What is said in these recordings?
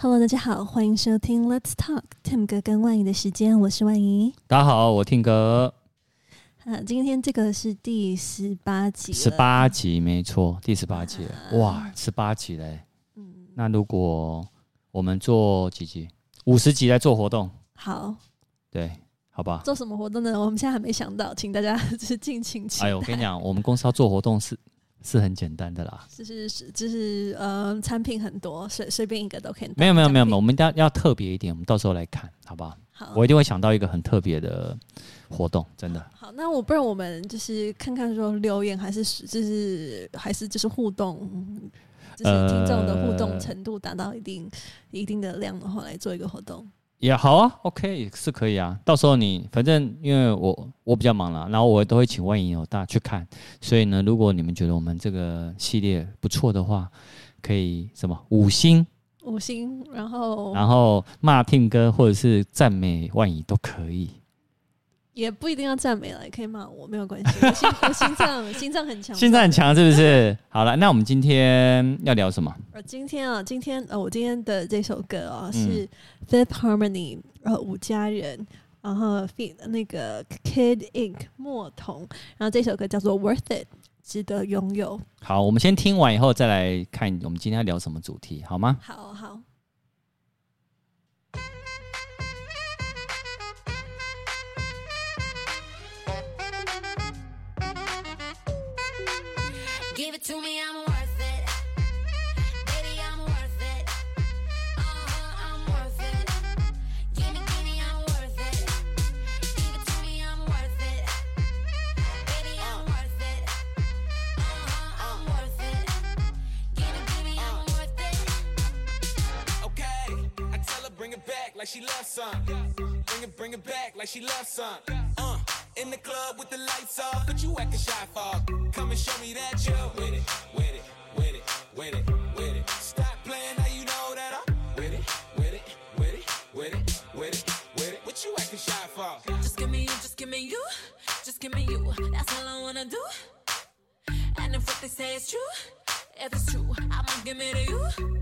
Hello，大家好，欢迎收听 Let's Talk Tim 哥跟万怡的时间，我是万怡。大家好，我 Tim 哥。啊，今天这个是第十八集，十八集没错，第十八集了，啊、哇，十八集嘞。嗯，那如果我们做几集？五十集来做活动？好，对，好吧。做什么活动呢？我们现在还没想到，请大家 就是敬请期待。哎呦，我跟你讲，我们公司要做活动是。是很简单的啦，就是是就是呃，产品很多，随随便一个都可以。没有没有没有没有，我们要要特别一点，我们到时候来看，好不好？好，我一定会想到一个很特别的活动，真的。好，那我不然我们就是看看说留言还是就是还是就是互动，就是听众的互动程度达到一定、呃、一定的量的话，来做一个活动。也、好啊，OK 是可以啊。到时候你反正因为我我比较忙了，然后我都会请万影友大去看。所以呢，如果你们觉得我们这个系列不错的话，可以什么五星五星，然后然后骂 Tim 哥或者是赞美万影都可以。也不一定要赞美了，也可以骂我，没有关系。我心我心脏心脏很强，心脏很强是不是？好了，那我们今天要聊什么？呃，今天啊，今天呃，我今天的这首歌啊是 Fifth Harmony，呃，五家人，然后 feet 那个 Kid Ink 莫童，然后这首歌叫做 Worth It，值得拥有。好，我们先听完以后再来看我们今天要聊什么主题，好吗？好好。To me, I'm worth it. Baby, I'm worth it. Uh huh, I'm worth it. Give me, give me, I'm worth it. It to me, I'm worth it. Baby, I'm worth it. Uh huh, I'm worth it. Give me, give me, I'm worth it. Okay, I tell her bring it back like she loves some. Bring it, bring it back like she loves some. Uh, in the club with the lights off, but you acting shy for. Come and show me that you're with it, with it, with it, with it, with it. Stop playing now you know that I'm with it, with it, with it, with it, with it, with it. What you acting shy for? Just give me you, just give me you, just give me you. That's all I wanna do. And if what they say is true, if it's true, I'ma give it to you.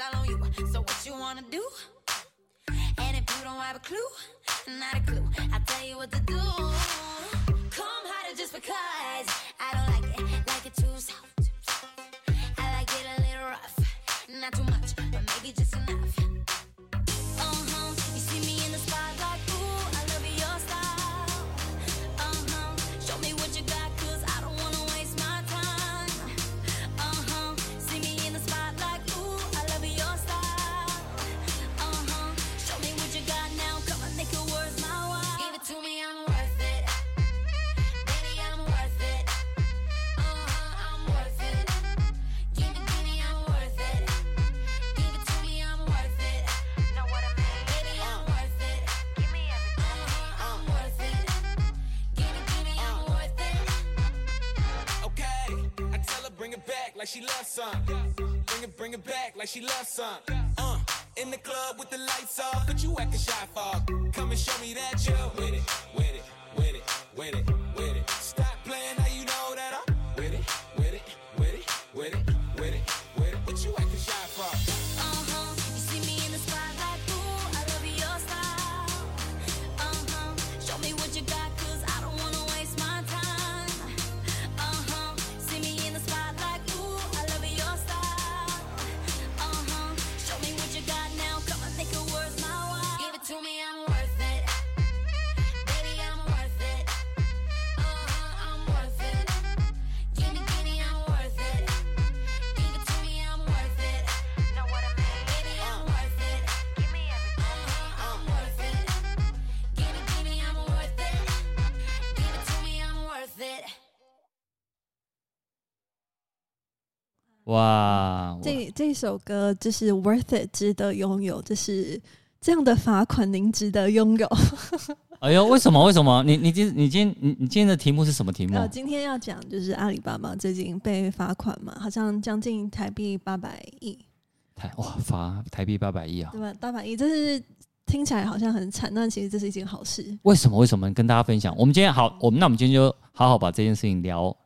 all on you. So what you wanna do? And if you don't have a clue, not a clue, I'll tell you what to do. like she loves some. Bring it, bring it back like she loves some. Uh, in the club with the lights off, but you acting shy fog. Come and show me that you're with it, with it, with it, with it. 哇，这这首歌就是 Worth It，值得拥有，就是这样的罚款，您值得拥有。哎呦，为什么？为什么？你你今你今你你今天的题目是什么题目？呃，今天要讲就是阿里巴巴最近被罚款嘛，好像将近台币八百亿。台哇，罚台币八百亿啊？对吧？八百亿，这是听起来好像很惨，但其实这是一件好事。为什么？为什么？跟大家分享。我们今天好，我们那我们今天就好好把这件事情聊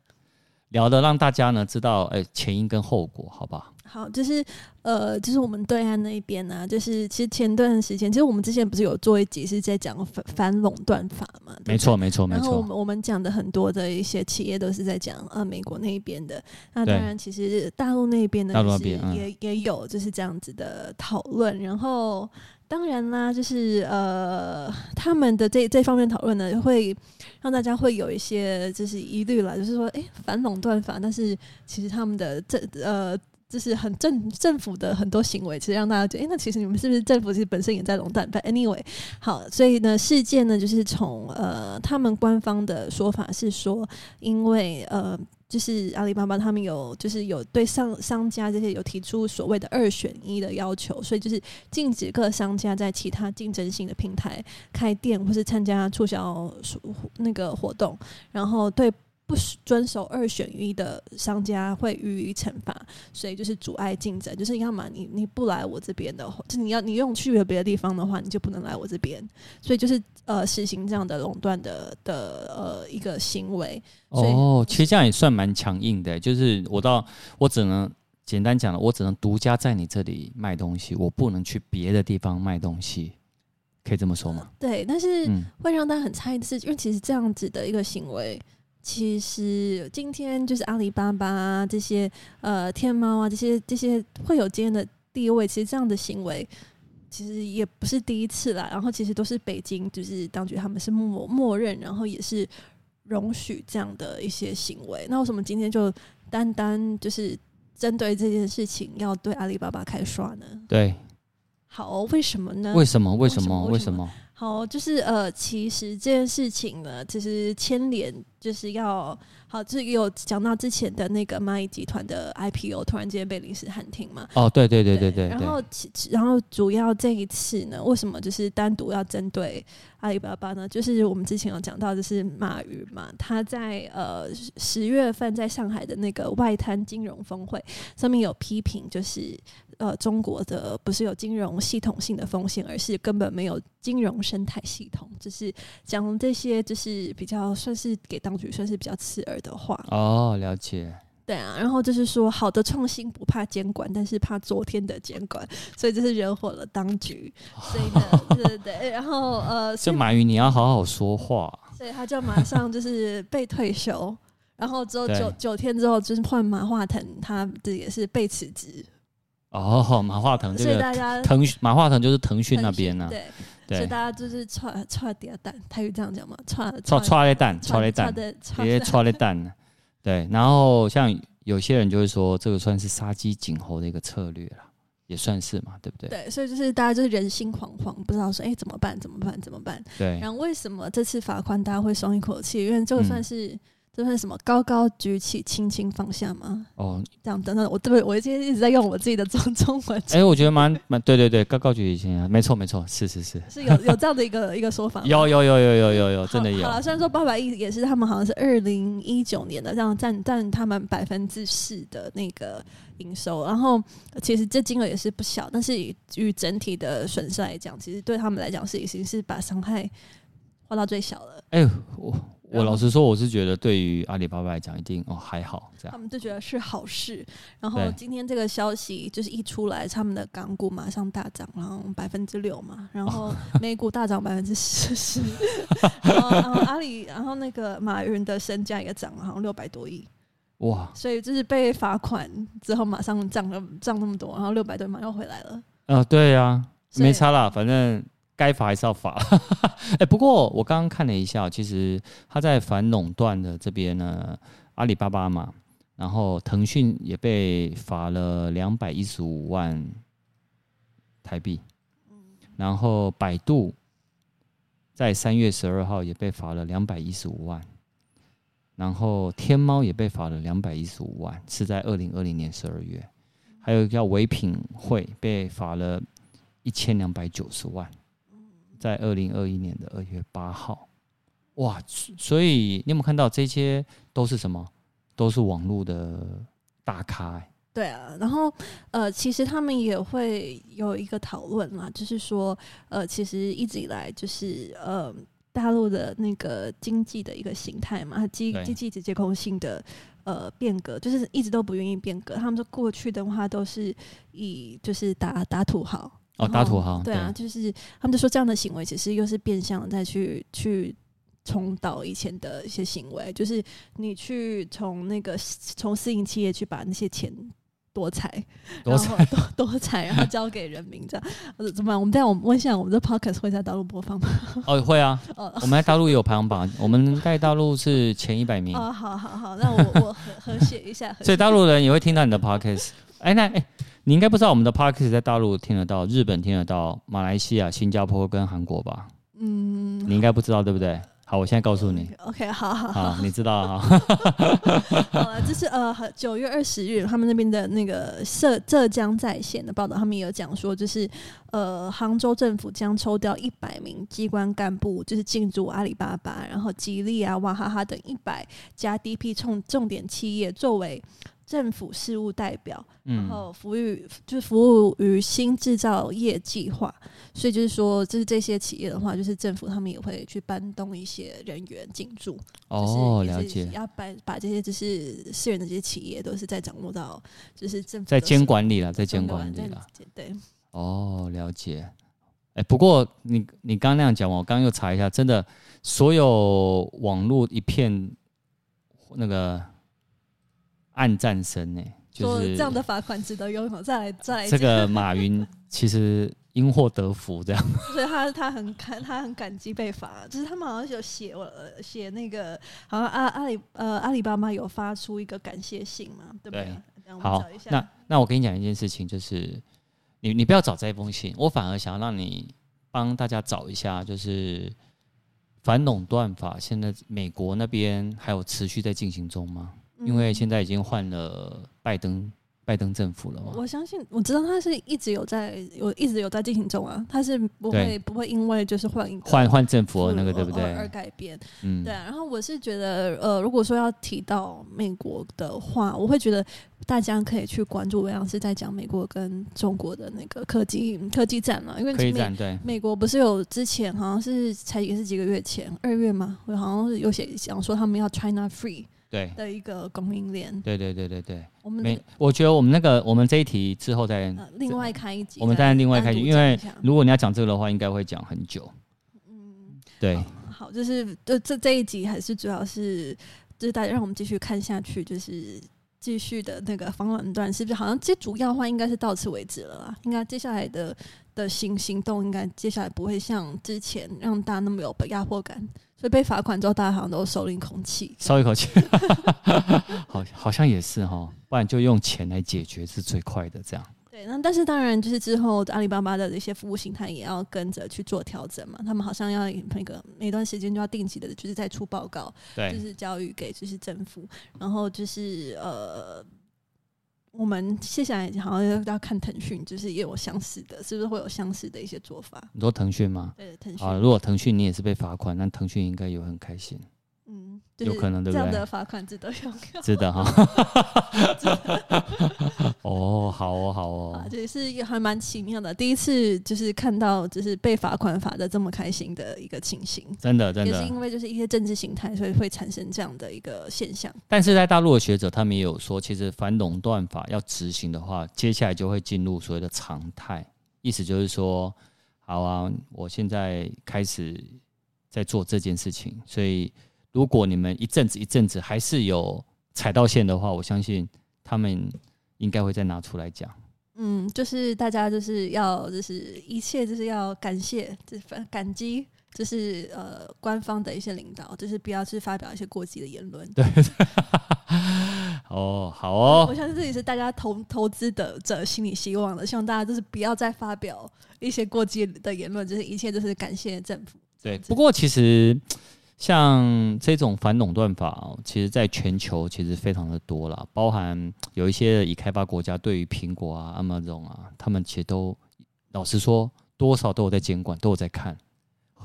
聊的，让大家呢知道，哎，前因跟后果，好不好？好，就是呃，就是我们对岸那一边呢、啊，就是其实前段时间，其实我们之前不是有做一集是在讲反反垄断法嘛？没错，没错，没错。然后我们我们讲的很多的一些企业都是在讲呃美国那边的。那当然，其实大陆那边呢，大陆那边也、嗯、也有就是这样子的讨论。然后当然啦，就是呃他们的这这方面讨论呢，会让大家会有一些就是疑虑了，就是说，哎，反垄断法，但是其实他们的这呃。就是很政政府的很多行为，其实让大家觉得，哎、那其实你们是不是政府其实本身也在垄断？但 anyway，好，所以呢，事件呢，就是从呃，他们官方的说法是说，因为呃，就是阿里巴巴他们有就是有对商商家这些有提出所谓的二选一的要求，所以就是禁止各商家在其他竞争性的平台开店或是参加促销那个活动，然后对。不遵守二选一的商家会予以惩罚，所以就是阻碍竞争。就是要么你你不来我这边的话，就你要你用去了别的地方的话，你就不能来我这边。所以就是呃实行这样的垄断的的呃一个行为。哦，其实这样也算蛮强硬的。就是我到我只能简单讲了，我只能独家在你这里卖东西，我不能去别的地方卖东西，可以这么说吗？对，但是会让大家很诧异的是，因为其实这样子的一个行为。其实今天就是阿里巴巴啊，这些呃天猫啊，这些这些会有今天的地位。其实这样的行为其实也不是第一次啦。然后其实都是北京就是当局他们是默默认，然后也是容许这样的一些行为。那为什么今天就单单就是针对这件事情要对阿里巴巴开刷呢？对，好，为什么呢？为什么？为什么？为什么？好，就是呃，其实这件事情呢，其实牵连就是要好，就是有讲到之前的那个蚂蚁集团的 IPO 突然间被临时喊停嘛。哦，对对对对对，然后其然后主要这一次呢，为什么就是单独要针对阿里巴巴呢？就是我们之前有讲到，就是马云嘛，他在呃十月份在上海的那个外滩金融峰会上面有批评，就是。呃，中国的不是有金融系统性的风险，而是根本没有金融生态系统。就是讲这些，就是比较算是给当局算是比较刺耳的话。哦，了解。对啊，然后就是说，好的创新不怕监管，但是怕昨天的监管，所以这是惹火了当局。所以呢，对对对。然后呃，就马云，你要好好说话。所以他就马上就是被退休，然后之后九九天之后，就是换马化腾，他这也是被辞职。哦，马化腾这个腾讯，马化腾就是腾讯那边呢、啊。对，所以大家就是踹踹碟蛋，他有这样讲吗？踹踹踹的蛋，踹的蛋，直接踹的蛋。对，然后像有些人就会说，这个算是杀鸡儆猴的一个策略了，也算是嘛，对不对？对，所以就是大家就是人心惶惶，不知道说，哎，怎么办？怎么办？怎么办？对。然后为什么这次罚款大家会松一口气？因为这个算是。嗯这算什么？高高举起，轻轻放下吗？哦，这样等等，我对？我今天一直在用我自己的中中文。哎、欸，我觉得蛮蛮对对对，高高举起，轻轻，没错没错，是是是，是有有这样的一个一个说法。有有有有有有有，真的有。好了，虽然说八百亿也是他们好像是二零一九年的，这样占占他们百分之四的那个营收，然后其实这金额也是不小，但是与整体的损失来讲，其实对他们来讲是已经是把伤害化到最小了。哎呦，我。我老实说，我是觉得对于阿里巴巴来讲，一定哦还好这样。他们就觉得是好事。然后今天这个消息就是一出来，他们的港股马上大涨，然后百分之六嘛，然后 美股大涨百分之十十，然后然后阿里，然后那个马云的身价也涨了，好像六百多亿。哇！所以就是被罚款之后，马上涨了涨那么多，然后六百多马上又回来了。啊，对呀、啊，没差啦，反正。该罚还是要罚，哎，不过我刚刚看了一下，其实他在反垄断的这边呢，阿里巴巴嘛，然后腾讯也被罚了两百一十五万台币，然后百度在三月十二号也被罚了两百一十五万，然后天猫也被罚了两百一十五万，是在二零二零年十二月。还有一个叫唯品会被罚了一千两百九十万，在二零二一年的二月八号。哇，所以你有没有看到这些都是什么？都是网络的大咖欸。对啊，然后呃，其实他们也会有一个讨论嘛，就是说呃，其实一直以来就是呃，大陆的那个经济的一个形态嘛，经经济结构性的呃变革，就是一直都不愿意变革。他们说过去的话都是以就是打打土豪哦，打土豪，对啊，就是他们就说这样的行为其实又是变相的再去去重蹈以前的一些行为，就是你去从那个从私营企业去把那些钱。多财，多财，多 多财，然后交给人民，这样怎么办？我们在我们问一下，我们的 podcast 会在大陆播放吗？哦，会啊。哦，我们在大陆也有排行榜，我们在大陆是前一百名。哦，好好好，那我我和谐一下。所以大陆人也会听到你的 podcast。哎，那哎，你应该不知道我们的 podcast 在大陆听得到，日本听得到，马来西亚、新加坡跟韩国吧？嗯，你应该不知道，对不对？好，我现在告诉你。OK，好好好，好，你知道哈。好了，这是呃九月二十日他们那边的那个浙浙江在线的报道，他们也有讲说，就是呃杭州政府将抽调一百名机关干部，就是进驻阿里巴巴，然后吉利啊、娃哈哈等一百家 DP 重重点企业作为。政府事务代表，然后服务于就是服务于新制造业计划，所以就是说，就是这些企业的话，就是政府他们也会去搬动一些人员进驻。哦，了解。要把把这些就是私人的这些企业，都是在掌握到就是政府在监管里了，在监管里了。对。哦，了解。哎，不过你你刚刚那样讲，我刚刚又查一下，真的所有网络一片那个。暗战声呢，就是这样的罚款值得拥有。再来，再来，这个马云其实因祸得福，这样。所以他他很感他很感激被罚，就是他们好像有写我写那个，好像阿阿里呃阿里巴巴有发出一个感谢信嘛，对不对？对好，那那我跟你讲一件事情，就是你你不要找这封信，我反而想要让你帮大家找一下，就是反垄断法现在美国那边还有持续在进行中吗？因为现在已经换了拜登，拜登政府了嘛。我相信，我知道他是一直有在有一直有在进行中啊，他是不会不会因为就是换一个换换政府那个对不对而改变。嗯，对啊。然后我是觉得，呃，如果说要提到美国的话，我会觉得大家可以去关注，像是在讲美国跟中国的那个科技科技战嘛，因为美对美国不是有之前好像是才也是几个月前二月嘛，我好像是有写想说他们要 China Free。对的一个供应链，对对对对对，我们没，我觉得我们那个我们这一题之后再、呃、另外开一集，我们再另外开一集，因为如果你要讲这个的话，应该会讲很久。嗯，对好，好，就是这这这一集还是主要是就是大家让我们继续看下去，就是继续的那个防垄断是不是？好像这主要的话应该是到此为止了啦，应该接下来的的行行动应该接下来不会像之前让大家那么有压迫感。所以被罚款之后，大家好像都收了一口气，松一口气，好，好像也是哈，不然就用钱来解决是最快的这样。对，那但是当然就是之后阿里巴巴的一些服务形态也要跟着去做调整嘛。他们好像要那个每段时间就要定期的，就是在出报告，对，就是教育给就是政府，然后就是呃。我们接下来好像要看腾讯，就是也有相似的，是不是会有相似的一些做法？你说腾讯吗？对，腾讯。啊，如果腾讯你也是被罚款，那腾讯应该也很开心。嗯，有可能对不对？这样的罚款值得用，值得哈。哦，好哦，好哦。啊，这是还蛮奇妙的，第一次就是看到就是被罚款罚的这么开心的一个情形。真的，真的。也是因为就是一些政治形态，所以会产生这样的一个现象。但是在大陆的学者，他们也有说，其实反垄断法要执行的话，接下来就会进入所谓的常态。意思就是说，好啊，我现在开始在做这件事情，所以。如果你们一阵子一阵子还是有踩到线的话，我相信他们应该会再拿出来讲。嗯，就是大家就是要就是一切就是要感谢，就是感激，就是呃官方的一些领导，就是不要去发表一些过激的言论。对，哦，好哦。我相信这也是大家投投资的者心里希望的，希望大家就是不要再发表一些过激的言论，就是一切就是感谢政府。对，不过其实。像这种反垄断法哦，其实在全球其实非常的多啦，包含有一些已开发国家对于苹果啊、Amazon 啊，他们其实都老实说，多少都有在监管，都有在看，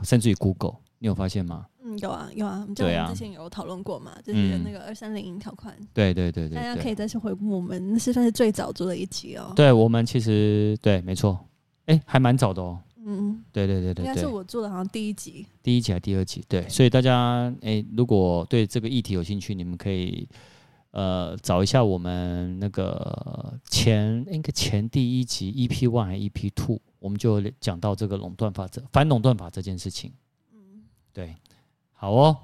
甚至于 Google，你有发现吗？嗯，有啊，有啊，我们之前有讨论过嘛，啊、就是那个二三零零条款。对对对对，大家可以再去回顾我们，那是算是最早做的一集哦。对，我们其实对，没错，哎、欸，还蛮早的哦。嗯，对对对对，应该是我做的，好像第一集，第一集还是第二集？对，所以大家哎，如果对这个议题有兴趣，你们可以呃找一下我们那个前应该前第一集 EP one 还是 EP two，我们就讲到这个垄断法则、反垄断法这件事情。嗯，对，好哦，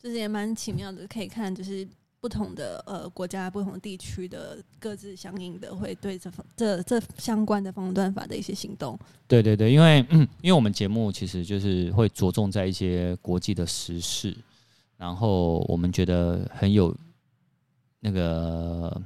就是也蛮奇妙的，可以看就是。不同的呃国家、不同地区的各自相应的会对这方这这相关的反垄断法的一些行动。对对对，因为嗯，因为我们节目其实就是会着重在一些国际的时事，然后我们觉得很有那个，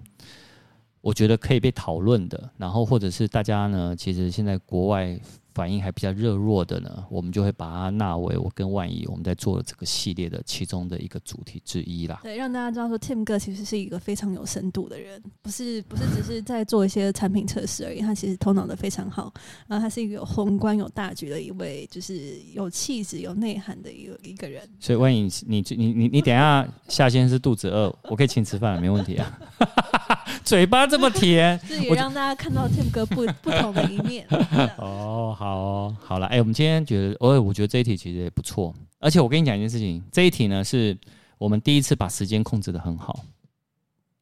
我觉得可以被讨论的，然后或者是大家呢，其实现在国外。反应还比较热络的呢，我们就会把它纳为我跟万怡我们在做的这个系列的其中的一个主题之一啦。对，让大家知道说，Tim 哥其实是一个非常有深度的人，不是不是只是在做一些产品测试而已，他其实头脑的非常好，然后他是一个有宏观有大局的一位，就是有气质有内涵的一个一个人。所以万怡，你你你你等一下下线是肚子饿，我可以请吃饭，没问题啊。嘴巴这么甜，是也让大家看到 Tim 哥不不同的一面。哦，好哦，好了，哎、欸，我们今天觉得，哦，我觉得这一题其实也不错。而且我跟你讲一件事情，这一题呢是我们第一次把时间控制的很好。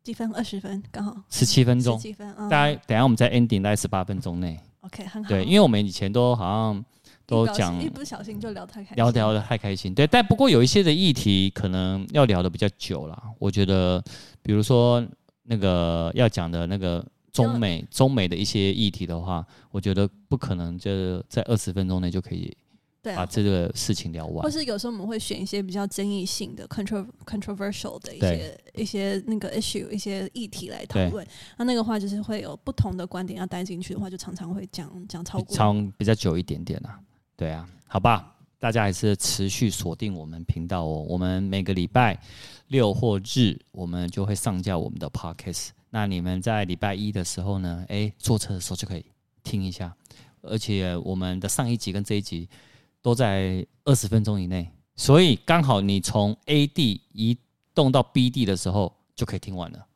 几分？二十分，刚好。十七分钟。十七分。大概等下我们在 ending 大概十八分钟内。OK，很好。对，因为我们以前都好像都讲一不小心就聊太开心，聊聊的太开心。对，但不过有一些的议题可能要聊的比较久了。我觉得，比如说。那个要讲的那个中美中美的一些议题的话，我觉得不可能就在二十分钟内就可以把这个事情聊完。或是有时候我们会选一些比较争议性的 contro controversial 的一些一些那个 issue 一些议题来讨论。那那个话就是会有不同的观点要带进去的话，就常常会讲讲超过长比较久一点点啊。对啊，好吧，大家还是持续锁定我们频道哦。我们每个礼拜。六或日，我们就会上架我们的 podcast。那你们在礼拜一的时候呢？诶，坐车的时候就可以听一下。而且我们的上一集跟这一集都在二十分钟以内，所以刚好你从 A 地移动到 B 地的时候就可以听完了。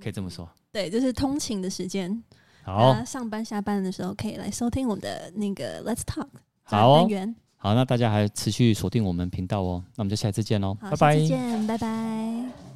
可以这么说？对，就是通勤的时间。好，上班下班的时候可以来收听我们的那个 Let's Talk 好、哦。好，那大家还持续锁定我们频道哦。那我们就下次见喽，拜拜。见，拜拜。